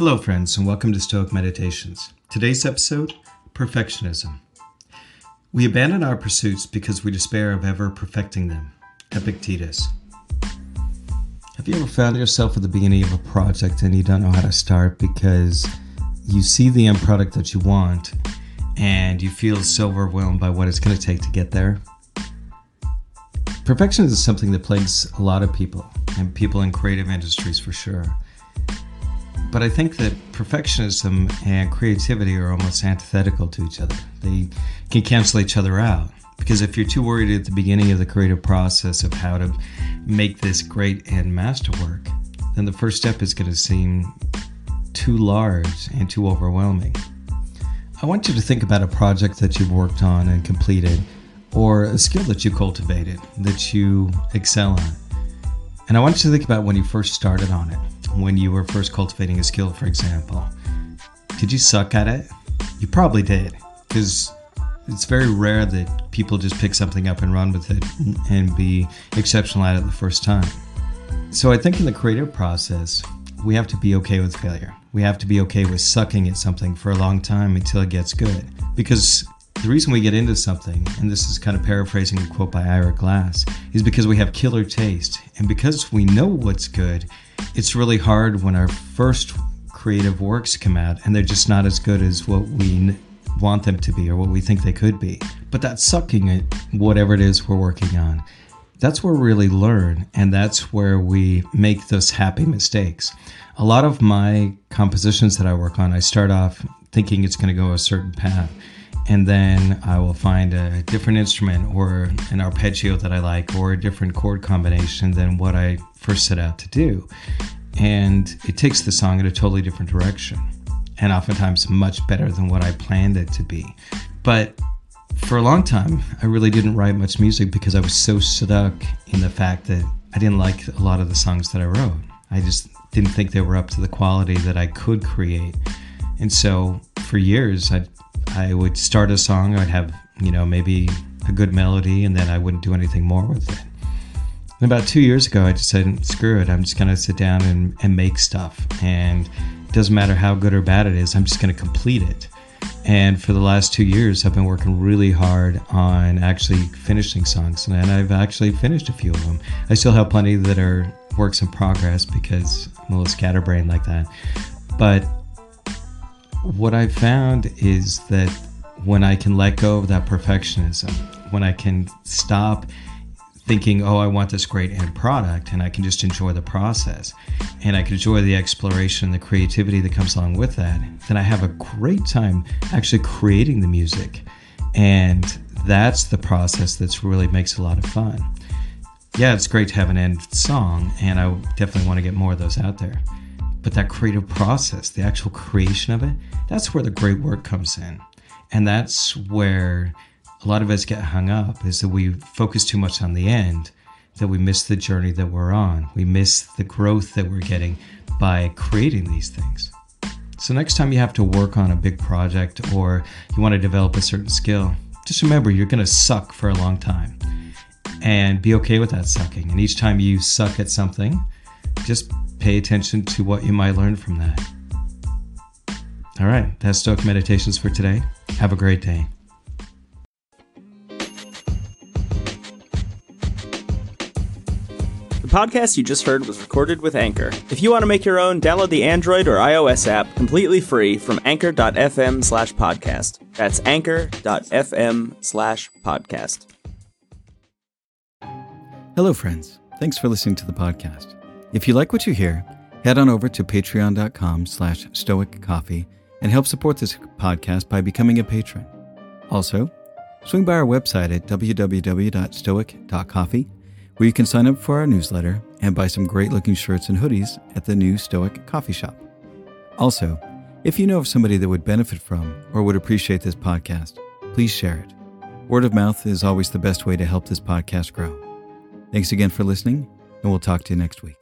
Hello, friends, and welcome to Stoic Meditations. Today's episode Perfectionism. We abandon our pursuits because we despair of ever perfecting them. Epictetus. Have you ever found yourself at the beginning of a project and you don't know how to start because you see the end product that you want and you feel so overwhelmed by what it's going to take to get there? Perfectionism is something that plagues a lot of people, and people in creative industries for sure. But I think that perfectionism and creativity are almost antithetical to each other. They can cancel each other out. Because if you're too worried at the beginning of the creative process of how to make this great and masterwork, then the first step is going to seem too large and too overwhelming. I want you to think about a project that you've worked on and completed, or a skill that you cultivated that you excel at. And I want you to think about when you first started on it when you were first cultivating a skill, for example. Did you suck at it? You probably did, because it's very rare that people just pick something up and run with it and be exceptional at it the first time. So I think in the creative process, we have to be okay with failure. We have to be okay with sucking at something for a long time until it gets good. Because the reason we get into something, and this is kind of paraphrasing a quote by Ira Glass, is because we have killer taste. And because we know what's good, it's really hard when our first creative works come out and they're just not as good as what we want them to be or what we think they could be. But that's sucking at whatever it is we're working on. That's where we really learn, and that's where we make those happy mistakes. A lot of my compositions that I work on, I start off thinking it's going to go a certain path and then I will find a different instrument or an arpeggio that I like or a different chord combination than what I first set out to do. And it takes the song in a totally different direction and oftentimes much better than what I planned it to be. But for a long time, I really didn't write much music because I was so stuck in the fact that I didn't like a lot of the songs that I wrote. I just didn't think they were up to the quality that I could create. And so for years, I I would start a song, I'd have, you know, maybe a good melody, and then I wouldn't do anything more with it. And about two years ago, I just said, screw it, I'm just to sit down and, and make stuff. And it doesn't matter how good or bad it is, I'm just to complete it. And for the last two years, I've been working really hard on actually finishing songs, and I've actually finished a few of them. I still have plenty that are works in progress because I'm a little scatterbrained like that. But what I've found is that when I can let go of that perfectionism, when I can stop thinking, oh, I want this great end product, and I can just enjoy the process, and I can enjoy the exploration, the creativity that comes along with that, then I have a great time actually creating the music. And that's the process that's really makes a lot of fun. Yeah, it's great to have an end song, and I definitely want to get more of those out there. But that creative process, the actual creation of it, that's where the great work comes in. And that's where a lot of us get hung up is that we focus too much on the end, that we miss the journey that we're on. We miss the growth that we're getting by creating these things. So, next time you have to work on a big project or you want to develop a certain skill, just remember you're going to suck for a long time and be okay with that sucking. And each time you suck at something, just pay attention to what you might learn from that. All right, that's Stoic Meditations for today. Have a great day. The podcast you just heard was recorded with Anchor. If you want to make your own, download the Android or iOS app completely free from anchor.fm slash podcast. That's anchor.fm slash podcast. Hello, friends. Thanks for listening to the podcast. If you like what you hear, head on over to patreon.com slash stoiccoffee and help support this podcast by becoming a patron. Also, swing by our website at www.stoic.coffee, where you can sign up for our newsletter and buy some great looking shirts and hoodies at the new Stoic Coffee Shop. Also, if you know of somebody that would benefit from or would appreciate this podcast, please share it. Word of mouth is always the best way to help this podcast grow. Thanks again for listening, and we'll talk to you next week.